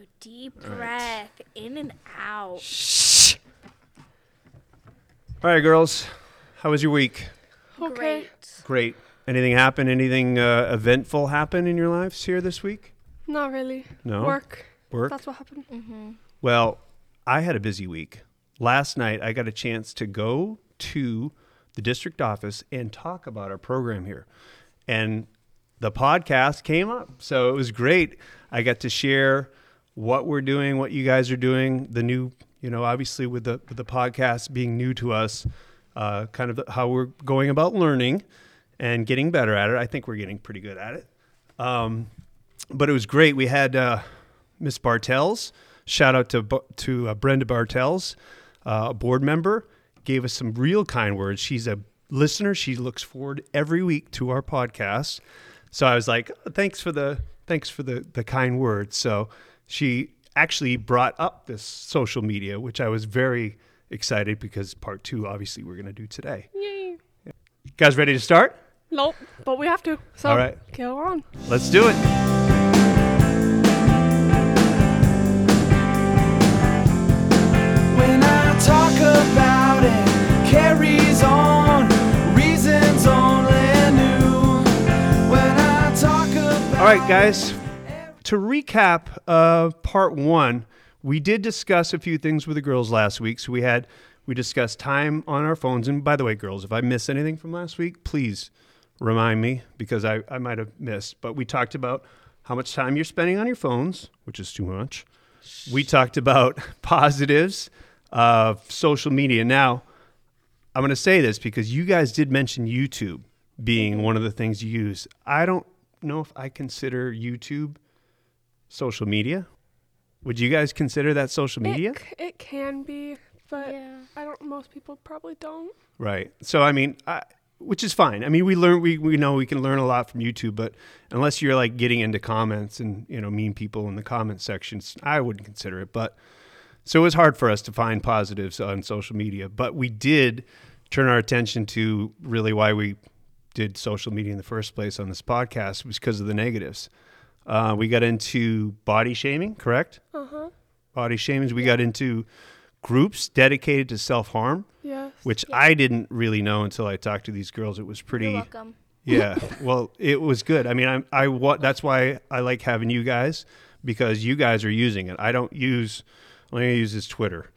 Take a deep breath in and out. Shh. All right, girls. How was your week? Okay. Great. Great. Anything happen? Anything uh, eventful happen in your lives here this week? Not really. No. Work. Work. That's what happened. Mm-hmm. Well, I had a busy week. Last night, I got a chance to go to the district office and talk about our program here. And the podcast came up. So it was great. I got to share what we're doing, what you guys are doing, the new, you know, obviously with the with the podcast being new to us, uh, kind of the, how we're going about learning and getting better at it. I think we're getting pretty good at it. Um, but it was great. We had uh, Miss Bartels. Shout out to to uh, Brenda Bartels, uh, a board member, gave us some real kind words. She's a listener. She looks forward every week to our podcast. So I was like, "Oh, thanks for the thanks for the the kind words. So she actually brought up this social media, which I was very excited because part two, obviously, we're going to do today. Yay. You guys ready to start? Nope. But we have to. So All right. go on. Let's do it. When I talk about it, carries on. Reasons only new. When I talk about All right, guys. To recap uh, part one, we did discuss a few things with the girls last week. So we had we discussed time on our phones. And by the way, girls, if I miss anything from last week, please remind me because I, I might have missed. But we talked about how much time you're spending on your phones, which is too much. We talked about positives of social media. Now, I'm going to say this because you guys did mention YouTube being one of the things you use. I don't know if I consider YouTube social media. Would you guys consider that social media? It, it can be, but Yeah. I don't. Most people probably don't. Right. So I mean, I, which is fine. I mean, we learn we we know we can learn a lot from YouTube, but unless you're like getting into comments and you know mean people in the comment sections, I wouldn't consider it. But so it was hard for us to find positives on social media, but we did turn our attention to really why we did social media in the first place on this podcast was because of the negatives. Uh, we got into body shaming, correct? Uh huh. Body shaming. We got into groups dedicated to self harm Yes. which I didn't really know until I talked to these girls. It was pretty, You're welcome. yeah. Well, it was good. I mean, I'm, I what that's why I like having you guys because you guys are using it. I don't use, I use is Twitter,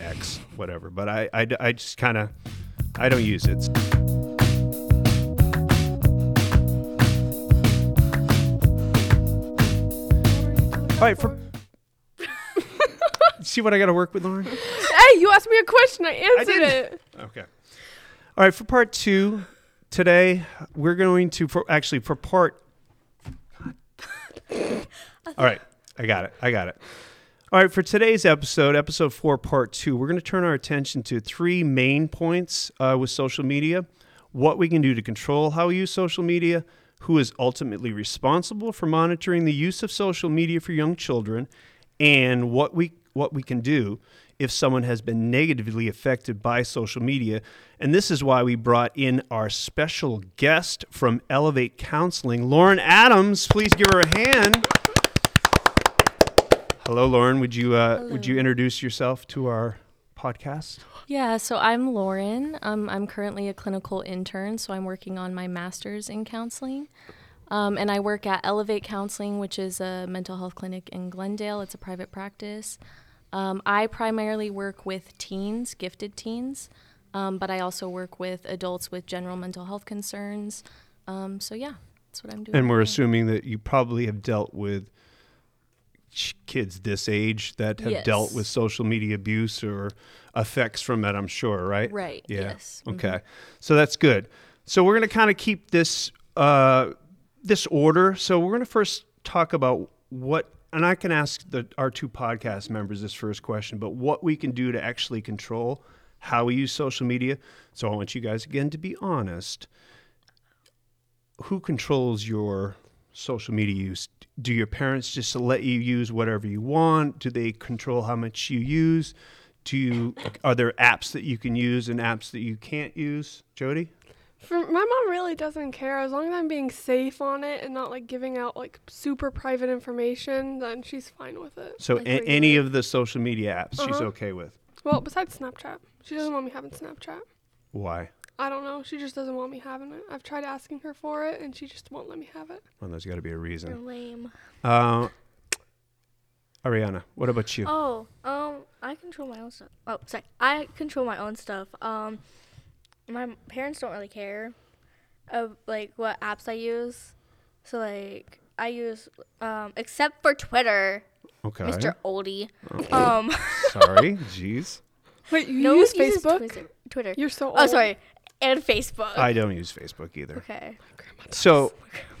X, whatever. But I, I, I just kind of, I don't use it. Right, for see what I got to work with, Lauren. Hey, you asked me a question. I answered it. Okay. All right, for part two today, we're going to for actually for part. All right, I got it. I got it. All right, for today's episode, episode four, part two, we're going to turn our attention to three main points uh, with social media: what we can do to control how we use social media, who is ultimately responsible for monitoring the use of social media for young children, and what we what we can do if someone has been negatively affected by social media. And this is why we brought in our special guest from Elevate Counseling, Lauren Adams. Please give her a hand. Hello, Lauren. Would you uh, would you introduce yourself to our podcast? Yeah, so I'm Lauren. Um, I'm currently a clinical intern, so I'm working on my master's in counseling. Um, and I work at Elevate Counseling, which is a mental health clinic in Glendale. It's a private practice. Um, I primarily work with teens, gifted teens, um, but I also work with adults with general mental health concerns. Um, so, yeah, that's what I'm doing. And we're right now. assuming that you probably have dealt with kids this age that have dealt with social media abuse or effects from it, I'm sure, right? Right, Yeah. yes. Mhm. Okay. So that's good. So we're going to kind of keep this uh, this order. So we're going to first talk about what, and I can ask the, our two podcast members this first question, but what we can do to actually control how we use social media. So I want you guys again to be honest. Who controls your social media use? Do your parents just let you use whatever you want? Do they control how much you use? Do you are there apps that you can use and apps that you can't use? Jody? For my mom really doesn't care as long as I'm being safe on it and not like giving out like super private information. Then she's fine with it. So Like, a- any of the social media apps she's Uh-huh. okay with. well, besides Snapchat, she doesn't want me having Snapchat. Why? I don't know. She just doesn't want me having it. I've tried asking her for it, and she just won't let me have it. Well, there's got to be a You're reason. lame. Uh, Ariana, what about you? Oh, um, I control my own stuff. Oh, sorry. I control my own stuff. Um, my m- parents don't really care of like what apps I use. So like I use um except for Twitter, Okay. Mr. Oldie. Um, Sorry. Jeez. Wait, you no use one uses Facebook? Twitter. Twitter. You're so old. Oh, sorry. And Facebook. I don't use Facebook either. okay. So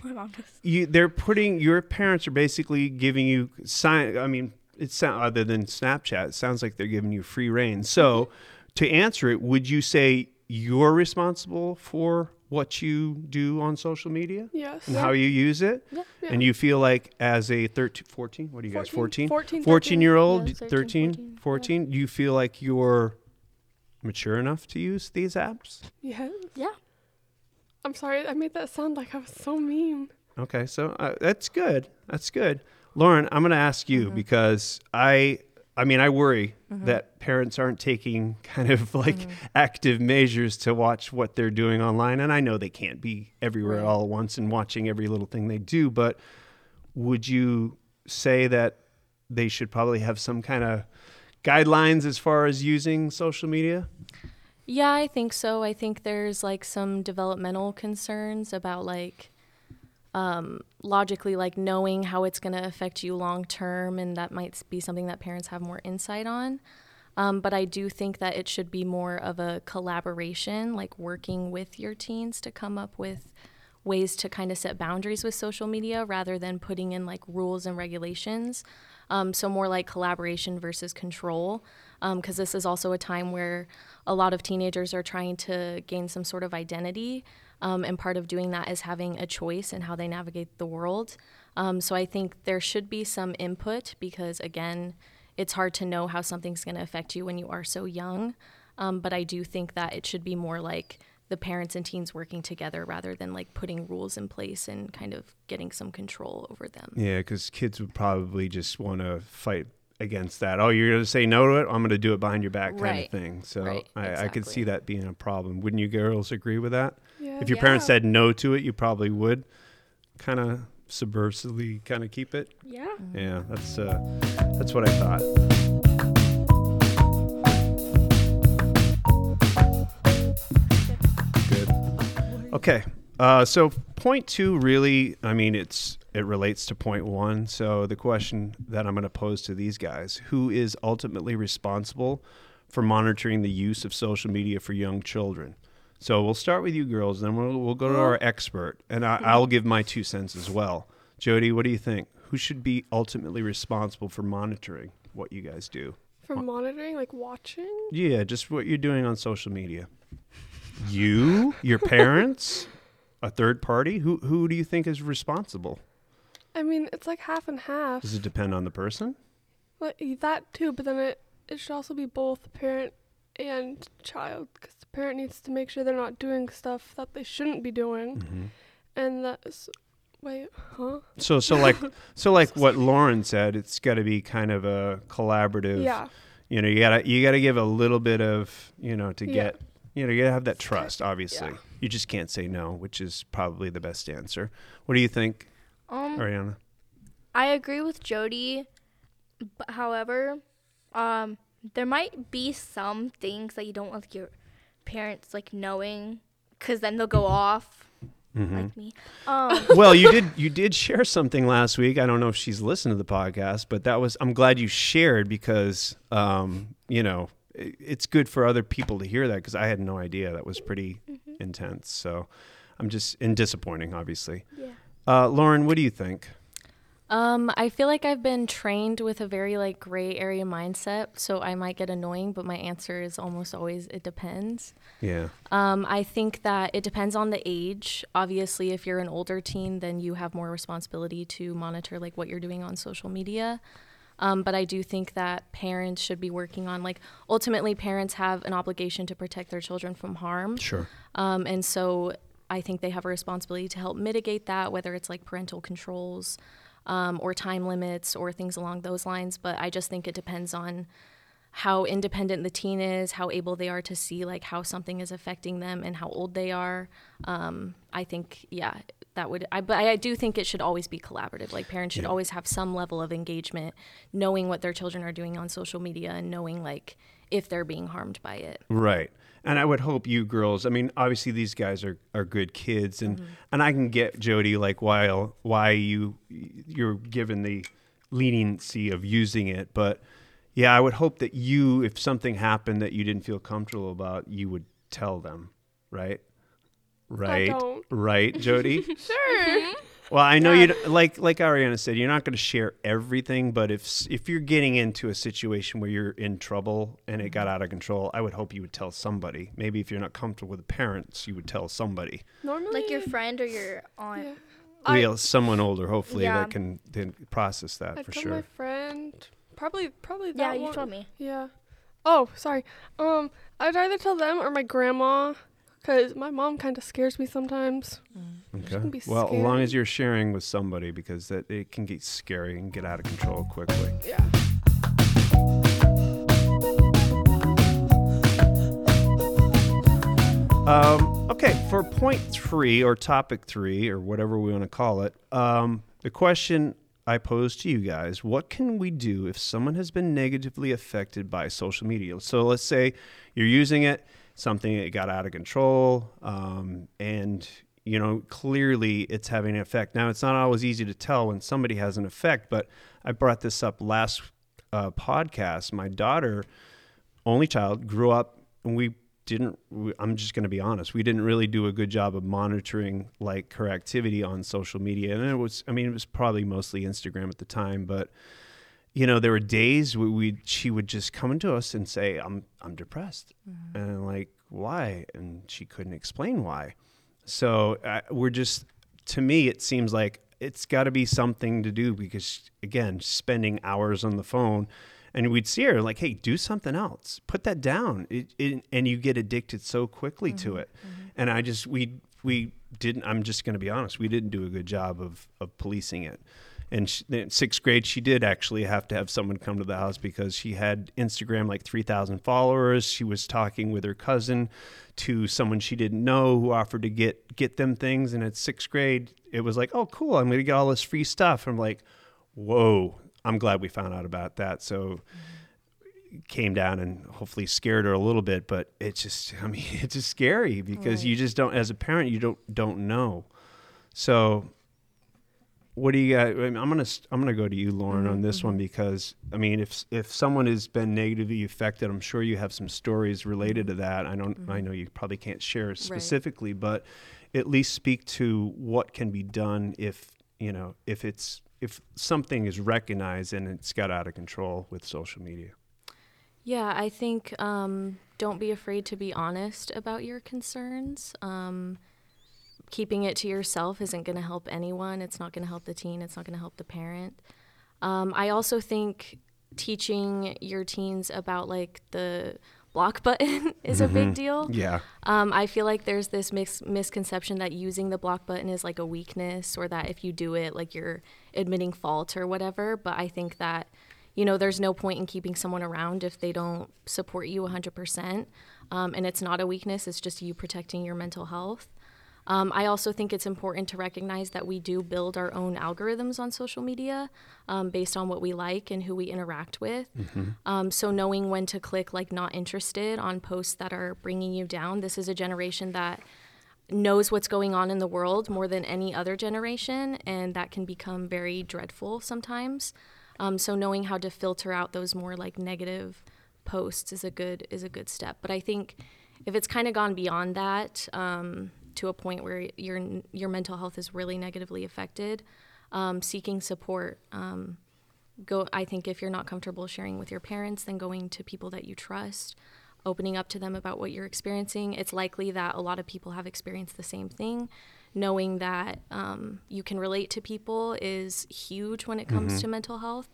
My mom does. you, they're putting your parents are basically giving you sign. I mean, it's sound other than Snapchat. It sounds like they're giving you free reign. So, mm-hmm. to answer it, would you say you're responsible for what you do on social media Yes. and how you use it? Yeah. Yeah. And you feel like as a 13, 14, what are you guys, 14? 14, 14 year old, Yeah, 13, 13, 14, 14, do you feel like you're mature enough to use these apps? Yes. Yeah. I'm sorry. I made that sound like I was so mean. Okay, so uh, that's good. That's good. Lauren, I'm going to ask you Mm-hmm. because I I mean, I worry that parents aren't taking kind of like Mm-hmm. active measures to watch what they're doing online and I know they can't be everywhere Right. all at once and watching every little thing they do, but would you say that they should probably have some kind of guidelines as far as using social media? Yeah, I think so. I think there's like some developmental concerns about like um, logically like knowing how it's going to affect you long term, and that might be something that parents have more insight on. Um, but I do think that it should be more of a collaboration, like working with your teens to come up with ways to kind of set boundaries with social media rather than putting in like rules and regulations. Um, so more like collaboration versus control, because this is also a time where a lot of teenagers are trying to gain some sort of identity, um, and part of doing that is having a choice in how they navigate the world. Um, so I think there should be some input because again, it's hard to know how something's going to affect you when you are so young. Um, but I do think that it should be more like the parents and teens working together rather than like putting rules in place and kind of getting some control over them. Yeah, because kids would probably just want to fight against that. Oh, you're going to say no to it? I'm going to do it behind your back, kind Right. of thing. So Right, I, I could see that being a problem. Wouldn't you girls agree with that? Yeah. If your parents said no to it, you probably would kind of subversively kind of keep it. Yeah. Yeah, that's uh, that's what I thought. Okay. Uh, so point two really, I mean, it's it relates to point one. So the question that I'm going to pose to these guys: Who is ultimately responsible for monitoring the use of social media for young children? So we'll start with you girls, then we'll we'll go to our expert, and I, I'll give my two cents as well. Jody, what do you think? Who should be ultimately responsible for monitoring what you guys do? For monitoring, like watching. Yeah, just what you're doing on social media. You, your parents, a third party. Who who do you think is responsible? I mean, it's like half and half. Does it depend on the person? Like that too, but then it it should also be both parent and child because the parent needs to make sure they're not doing stuff that they shouldn't be doing, Mm-hmm. and that's wait, huh? So so like so like what Lauren said, it's got to be kind of a collaborative. Yeah, You know, you gotta you gotta give a little bit of you know to Yeah. get you know you gotta have that trust. Obviously, yeah. you just can't say no, which is probably the best answer. What do you think, Um, Ariana? I agree with Jody. But however, um, there might be some things that you don't want your parents like knowing, because then they'll go off Mm-hmm. like me. Um, well, you did you did share something last week. I don't know if she's listened to the podcast, but that was I'm glad you shared because um, you know it's good for other people to hear that because I had no idea that was pretty intense. So I'm just and disappointing, obviously. yeah. Uh, Lauren, what do you think? Um, I feel like I've been trained with a very like gray area mindset, so I might get annoying, but my answer is almost always it depends. Yeah, Um, I think that it depends on the age. Obviously, if you're an older teen, then you have more responsibility to monitor like what you're doing on social media. Um, but I do think that parents should be working on like ultimately parents have an obligation to protect their children from harm. Sure. Um, and so I think they have a responsibility to help mitigate that, whether it's like parental controls um, or time limits or things along those lines. But I just think it depends on how independent the teen is, how able they are to see like how something is affecting them, and how old they are. Um, I think, yeah, that would. I, but I do think it should always be collaborative. Like parents should Yeah. always have some level of engagement, knowing what their children are doing on social media and knowing like if they're being harmed by it. Right. And I would hope you girls, I mean, obviously these guys are, are good kids and, mm-hmm. and I can get Jody like why why you you're given the leniency of using it, but yeah, I would hope that you if something happened that you didn't feel comfortable about, you would tell them, right? Right. don't. Right, Jody? Sure. Well, I know you would like like Ariana said, you're not going to share everything, but if if you're getting into a situation where you're in trouble and it got out of control, I would hope you would tell somebody. Maybe if you're not comfortable with the parents, you would tell somebody. Normally, Like your friend or your aunt. Yeah. I- Well, someone older, hopefully, Yeah. that can then process that I for told sure. my friend. Probably, probably that Yeah, you one. told me. Yeah. Oh, sorry. Um, I'd either tell them or my grandma, cause my mom kind of scares me sometimes. Okay. be Well, as long as you're sharing with somebody, because that it can get scary and get out of control quickly. Yeah. Um, okay, for point three or topic three or whatever we want to call it, um, the question I pose to you guys: What can we do if someone has been negatively affected by social media? So let's say you're using it, something that got out of control, um, and you know clearly it's having an effect. Now it's not always easy to tell when somebody has an effect, but I brought this up last uh, podcast. My daughter only child grew up and we didn't i'm just going to be honest we didn't really do a good job of monitoring like her activity on social media and it was i mean it was probably mostly instagram at the time but you know there were days where we she would just come to us and say i'm i'm depressed. Mm-hmm. And I'm like why? And she couldn't explain why. So uh, we're just to me it seems like it's got to be something to do because again spending hours on the phone and we'd see her like hey do something else. Put that down. It, it, and you get addicted so quickly to mm-hmm. it. Mm-hmm. And i just we we didn't i'm just going to be honest we didn't do a good job of of policing it and she, in sixth grade she did actually have to have someone come to the house because she had instagram like 3000 followers. She was talking with her cousin to someone she didn't know who offered to get get them things. And at sixth grade it was like oh cool i'm going to get all this free stuff. I'm like whoa i'm glad we found out about that. So came down and hopefully scared her a little bit but it's just i mean it's just scary because Right. you just don't as a parent you don't don't know. So what do you got? I mean, I'm gonna I'm gonna go to you, Lauren, on this one because I mean, if if someone has been negatively affected, I'm sure you have some stories related to that. I don't. I know you probably can't share specifically, but at least speak to what can be done if you know if it's if something is recognized and it's got out of control with social media. Yeah, I think um, don't be afraid to be honest about your concerns. Um, keeping it to yourself isn't going to help anyone. It's not going to help the teen. It's not going to help the parent. Um, I also think teaching your teens about like the block button is a big deal. Yeah. Um, I feel like there's this mis- misconception that using the block button is like a weakness or that if you do it, like you're admitting fault or whatever. But I think that, you know, there's no point in keeping someone around if they don't support you 100%. Um, and it's not a weakness, it's just you protecting your mental health. Um, I also think it's important to recognize that we do build our own algorithms on social media um, based on what we like and who we interact with. Um, so knowing when to click like not interested on posts that are bringing you down. This is a generation that knows what's going on in the world more than any other generation, and that can become very dreadful sometimes. Um, so knowing how to filter out those more like negative posts is a good is a good step. But I think if it's kind of gone beyond that um, to a point where your your mental health is really negatively affected, um, seeking support. Um, go. I think if you're not comfortable sharing with your parents, then going to people that you trust, opening up to them about what you're experiencing. It's likely that a lot of people have experienced the same thing. Knowing that um, you can relate to people is huge when it comes to mental health.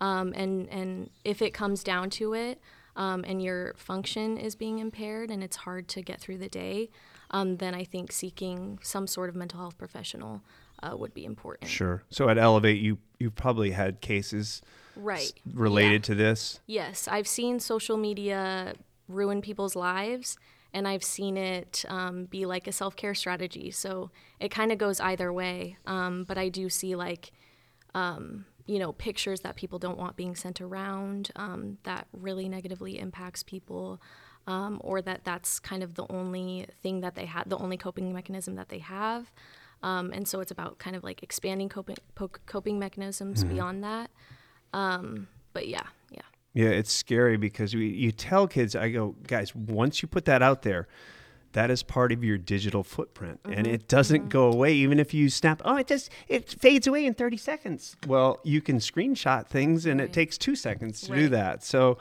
Um, and and if it comes down to it, um, and your function is being impaired and it's hard to get through the day, um, then I think seeking some sort of mental health professional uh, would be important. Sure. So at Elevate, you you probably had cases Right. related Yeah. to this. Yes, I've seen social media ruin people's lives, and I've seen it um, be like a self care strategy. So it kind of goes either way. Um, but I do see like, um, you know, pictures that people don't want being sent around um, that really negatively impacts people. Um, or that that's kind of the only thing that they have, the only coping mechanism that they have. Um, and so it's about kind of like expanding coping, po- coping mechanisms beyond that. Um, but yeah, yeah. Yeah, it's scary because we, you tell kids, I go, guys, once you put that out there, that is part of your digital footprint, and Mm-hmm. it doesn't go away even if you snap. Oh, it just it fades away in thirty seconds. Well, you can screenshot things, and it takes two seconds to do that. So.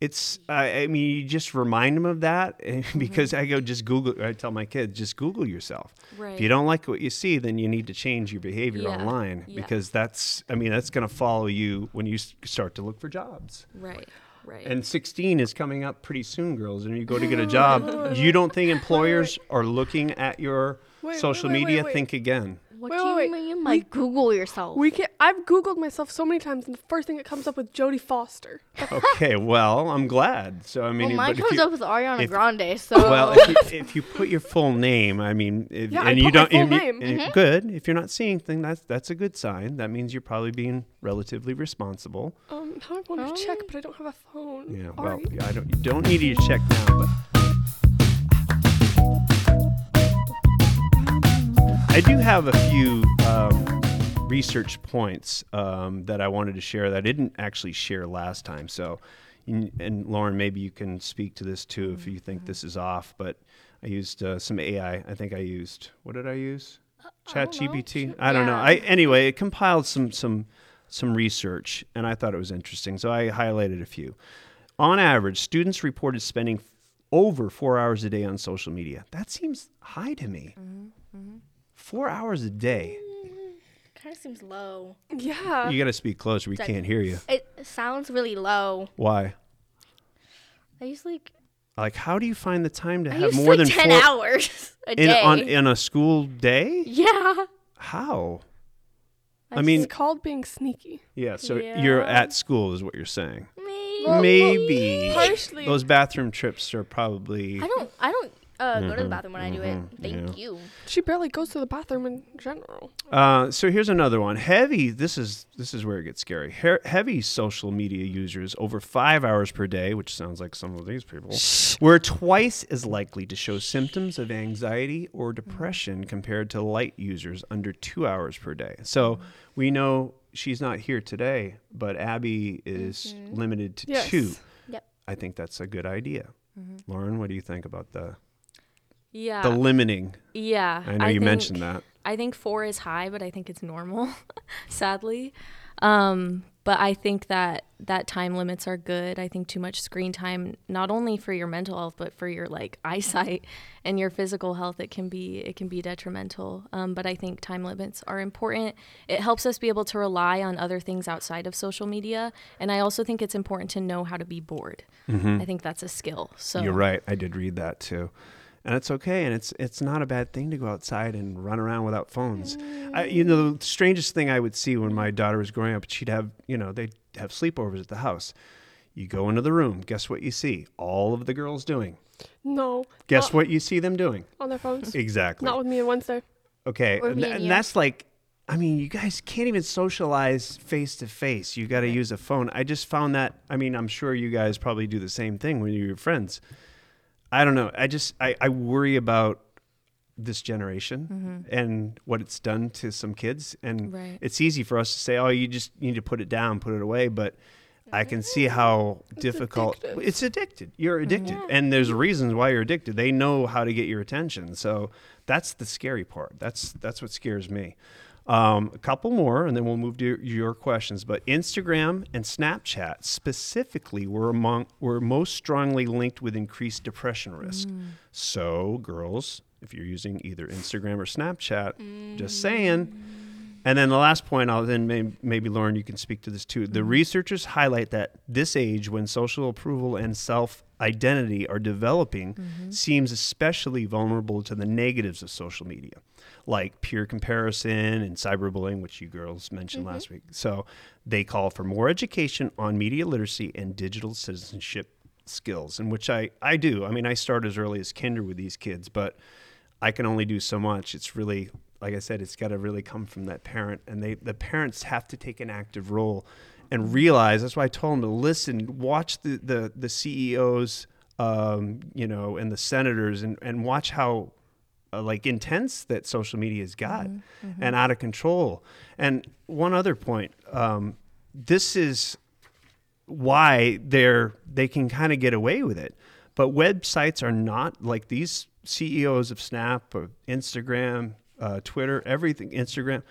It's, I I mean, you just remind them of that eh, Mm-hmm. because I go, just Google, I tell my kids, just Google yourself. If you don't like what you see, then you need to change your behavior Yeah. online Yeah. because that's, I mean, that's going to follow you when you start to look for jobs. Right, right. And 16 is coming up pretty soon, girls. And you go to get a job. you don't think employers are looking at your Wait, social wait, wait, media? Think again. What Wait, do you wait, wait. mean by Google yourself? We can I've googled myself so many times, and the first thing that comes up with Jodie Foster. Okay, well, I'm glad. So I mean, well, mine comes you, up with Ariana if- Grande, so well, if you, if you put your full name, I mean, if, Yeah, I and you put don't, full and you- name. and good. If you're not seeing things, that's that's a good sign. That means you're probably being relatively responsible. Um, now I want to check, Oh. but I don't have a phone. Yeah. Well, Ari. yeah, I don't. You don't need to check now, I do have a few um, research points um, that I wanted to share that I didn't actually share last time. So, and, Lauren, maybe you can speak to this too if you think this is off. But I used uh, some AI. I think I used what did I use? Chat. GPT. I don't know. I anyway, it compiled some some some research, and I thought it was interesting. So I highlighted a few. On average, students reported spending f- over four hours a day on social media. That seems high to me. Four hours a day. Mm, kind of seems low. Yeah. You got to speak closer. We Like- can't hear you. It sounds really low. Why? I use like Like, how do you find the time to I have use more like than ten four hours a in day. on in a school day? yeah. How? I I mean- It's called being sneaky. Yeah. So you're at school, is what you're saying. Me. Well, Maybe partially. those bathroom trips are probably. I don't. I don't uh, go to the Mhm, bathroom when I do it. mhm, Thank yeah. you. She barely goes to the bathroom in general. Uh, so here's another one. Heavy. This is this is where it gets scary. He- heavy social media users over five hours per day, which sounds like some of these people, were twice as likely to show symptoms of anxiety or depression compared to light users under two hours per day. So we know she's not here today, but Abby is limited to Yes. two. Yep. I think that's a good idea. Lauren, what do you think about the yeah. the limiting? yeah. I know you think- mentioned that. I think four is high, but I think it's normal, sadly. Um, but I think that that time limits are good. I think too much screen time, not only for your mental health, but for your like eyesight and your physical health, it can be it can be detrimental. Um, but I think time limits are important. It helps us be able to rely on other things outside of social media, and I also think it's important to know how to be bored. I think that's a skill. So Mm-hmm. You're right. I did read that too. And it's okay, and it's it's not a bad thing to go outside and run around without phones. I, you mm. know, the strangest thing I would see when my daughter was growing up, she'd have you know they'd have sleepovers at the house. You go into the room. Guess what you see? All of the girls doing. No. Guess what you see them doing? On their phones. Exactly. Not with me on Wednesday. Okay, and, and and that's like, I mean, you guys can't even socialize face to face. You got to use a phone. I just found that. I mean, I'm sure you guys probably do the same thing when you're your friends. I don't know. I just I, I worry about this generation mm-hmm. and what it's done to some kids. And Right. it's easy for us to say, "Oh, you just need to put it down, put it away," but. I can see how difficult addictive. it's addicted. You're mm-hmm. addicted, and there's reasons why you're addicted. They know how to get your attention, so that's the scary part. That's that's what scares me. Um, a couple more, and then we'll move to your, questions. But Instagram and Snapchat specifically were among were most strongly linked with increased depression risk. Mm. So, girls, if you're using either Instagram or Snapchat, just saying, mm. And then the last point, I'll then may, maybe Lauren, you can speak to this too. The mm-hmm. researchers highlight that this age, when social approval and self identity are developing, mm-hmm. seems especially vulnerable to the negatives of social media, like peer comparison and cyberbullying, which you girls mentioned last week. So they call for more education on media literacy and digital citizenship skills, and which I, I do. I mean, I start as early as kinder with these kids, but I can only do so much. It's really, like I said, it's got to really come from that parent, and they the parents have to take an active role and realize. That's why I told them to listen, watch the the the CEOs, um, you know, and the senators, and and watch how. Uh, like intense that social media has got and out of control and one other point um, this is why they're they can kind of get away with it. But websites are not like these CEOs of Snap or Instagram, uh, Twitter, everything. Instagram,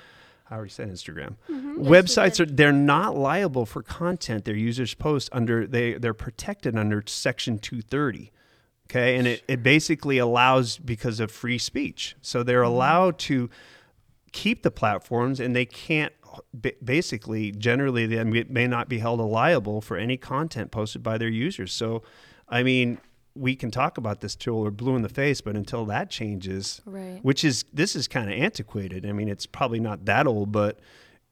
I already said Instagram. Websites are they're not liable for content their users post under they they're protected under Section 230. Okay, and it, it basically allows because of free speech. So they're mm-hmm. allowed to keep the platforms and they can't basically generally they may- not be held liable for any content posted by their users so i mean we can talk about this till we're blue in the face but until that changes Right. which is this is kind of antiquated i mean it's probably not that old but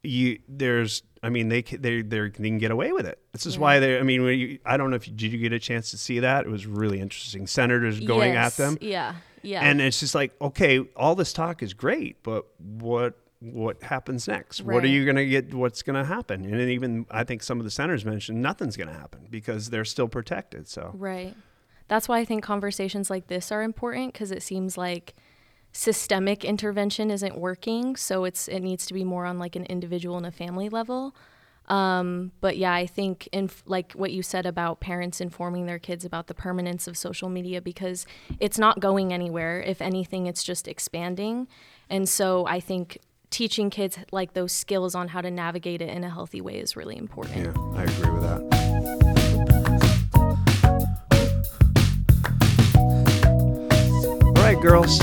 you there's i mean they they they can get away with it. This is why they i mean when you, i don't know if you, did you get a chance to see that? It was really interesting. Senators going Yes, at them. Yeah. Yeah. and it's just like okay all this talk is great but what what happens next? What are you going to get what's going to happen? And then even i think some of the senators mentioned nothing's going to happen because they're still protected so. Right. That's why I think conversations like this are important because it seems like systemic intervention isn't working. So it's it needs to be more on like an individual and a family level. Um, but yeah, I think in like what you said about parents informing their kids about the permanence of social media because it's not going anywhere. If anything, it's just expanding. And so I think teaching kids like those skills on how to navigate it in a healthy way is really important. yeah i agree with that all right girls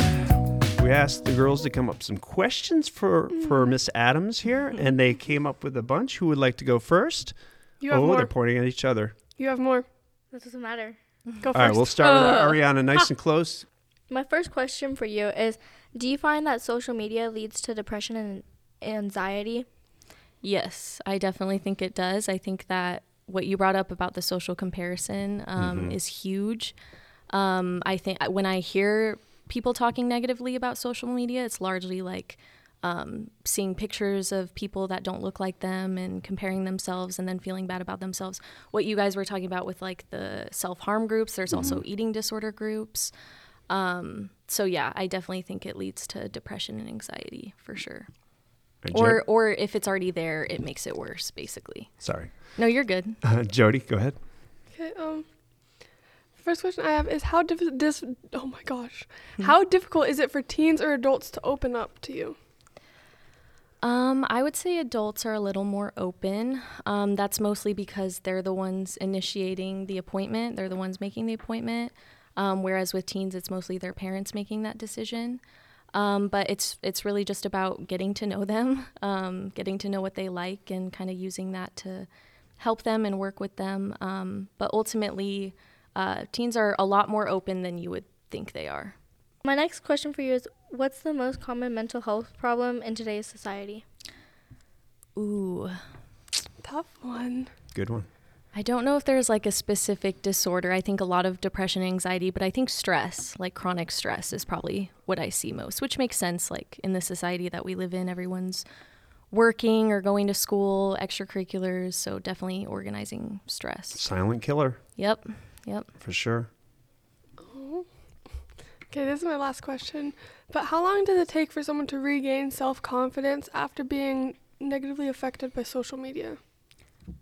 we asked the girls to come up with some questions for for miss adams here and they came up with a bunch who would like to go first You have oh more. they're pointing at each other You have more. That doesn't matter. Go first. all right we'll start with ariana nice and close My first question for you is Do you find that social media leads to depression and anxiety? Yes, I definitely think it does. I think that what you brought up about the social comparison um, is huge. Um, I think when I hear people talking negatively about social media, it's largely like um, seeing pictures of people that don't look like them and comparing themselves and then feeling bad about themselves. What you guys were talking about with like the self harm groups, there's also eating disorder groups. Um, so yeah, I definitely think it leads to depression and anxiety for sure. And Or or if it's already there, it makes it worse, basically. sorry No, you're good. uh, jody go ahead Okay. Um. First question I have is how diff- dis- Oh my gosh, how difficult is it for teens or adults to open up to you? Um, I would say adults are a little more open. Um, that's mostly because they're the ones initiating the appointment. They're the ones making the appointment. Um, whereas with teens, it's mostly their parents making that decision. Um, but it's it's really just about getting to know them, um, getting to know what they like, and kind of using that to help them and work with them. Um, but ultimately, uh, teens are a lot more open than you would think they are. My next question for you is What's the most common mental health problem in today's society? Ooh. Tough one. good one I don't know if there's like a specific disorder. I think a lot of depression, anxiety, but I think stress, like chronic stress, is probably what I see most, which makes sense. Like in the society that we live in, everyone's working or going to school, extracurriculars. So definitely organizing stress. silent killer Yep. Yep. for sure Okay, this is my last question. But how long does it take for someone to regain self confidence after being negatively affected by social media?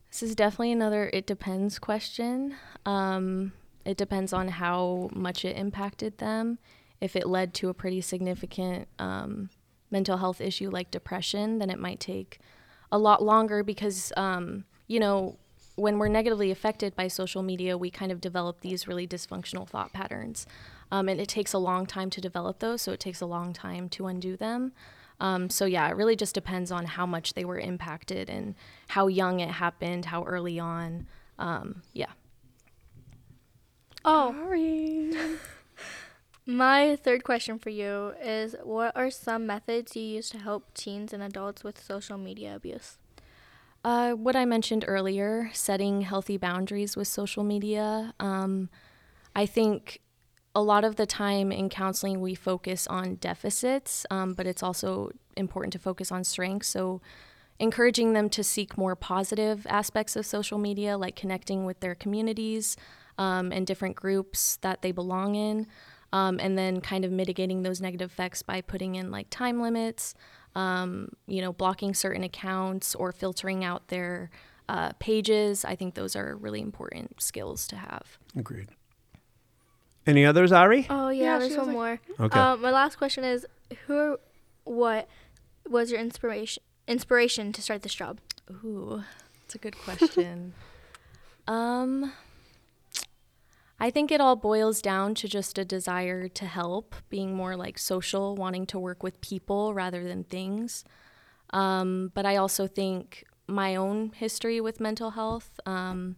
This is definitely another it depends question. Um, it depends on how much it impacted them. If it led to a pretty significant um, mental health issue like depression, then it might take a lot longer because, um, you know, when we're negatively affected by social media, we kind of develop these really dysfunctional thought patterns. Um, and it takes a long time to develop those, so it takes a long time to undo them. Um, so yeah, it really just depends on how much they were impacted and how young it happened, how early on. Um, yeah. Oh, Sorry. my third question for you is what are some methods you use to help teens and adults with social media abuse? Uh, what I mentioned earlier, setting healthy boundaries with social media. Um, I think a lot of the time in counseling, we focus on deficits, um, but it's also important to focus on strengths. So, encouraging them to seek more positive aspects of social media, like connecting with their communities um, and different groups that they belong in, um, and then kind of mitigating those negative effects by putting in like time limits, um, you know, blocking certain accounts or filtering out their uh, pages. I think those are really important skills to have. Agreed. Any others, Ari? Oh yeah, Yeah, there's she one like- more. Okay. Um, my last question is who or what was your inspiration inspiration to start this job? Ooh, that's a good question. um, I think it all boils down to just a desire to help, being more like social, wanting to work with people rather than things. Um, but I also think my own history with mental health, um,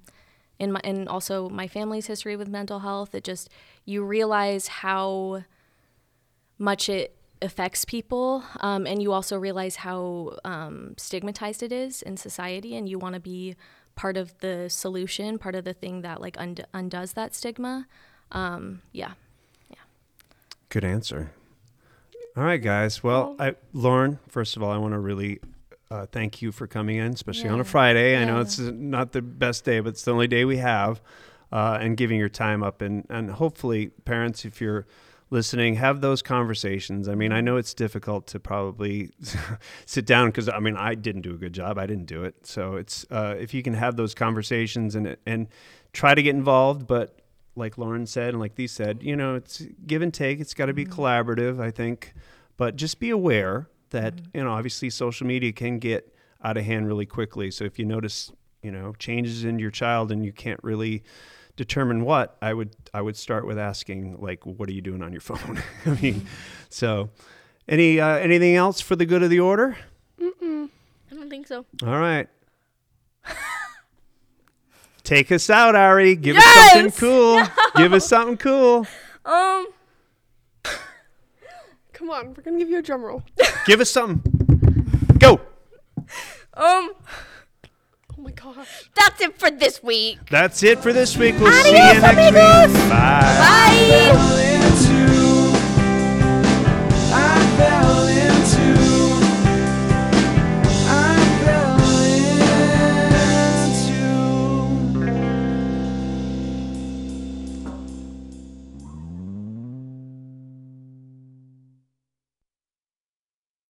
and my and also my family's history with mental health, it just you realize how much it affects people um, and you also realize how um, stigmatized it is in society and you want to be part of the solution part of the thing that like und- undoes that stigma um, yeah Yeah. Good answer. All right, guys. Well, I, Lauren, first of all, I want to really uh, thank you for coming in, especially on a Yeah. Friday. I know it's not the best day, but it's the only day we have, uh, and giving your time up. And, and hopefully, parents, if you're listening, have those conversations. I mean, I know it's difficult to probably sit down because I mean, I didn't do a good job. I didn't do it. So it's uh, if you can have those conversations and and try to get involved, but like Lauren said and like these said, you know, it's give and take. It's got to be collaborative, I think. But just be aware that you know, obviously, social media can get out of hand really quickly. So if you notice, you know, changes in your child and you can't really determine what, I would I would start with asking like, what are you doing on your phone? I mean, so any uh, anything else for the good of the order? Mm-mm. I don't think so. All right. Take us out, Ari. Give us something cool. Give us something cool. Um, Come on, we're gonna give you a drum roll. Give us something. Go. um, Oh my gosh. that's it for this week. That's it for this week. We'll see you Adios, next amigos. week. Bye. Bye.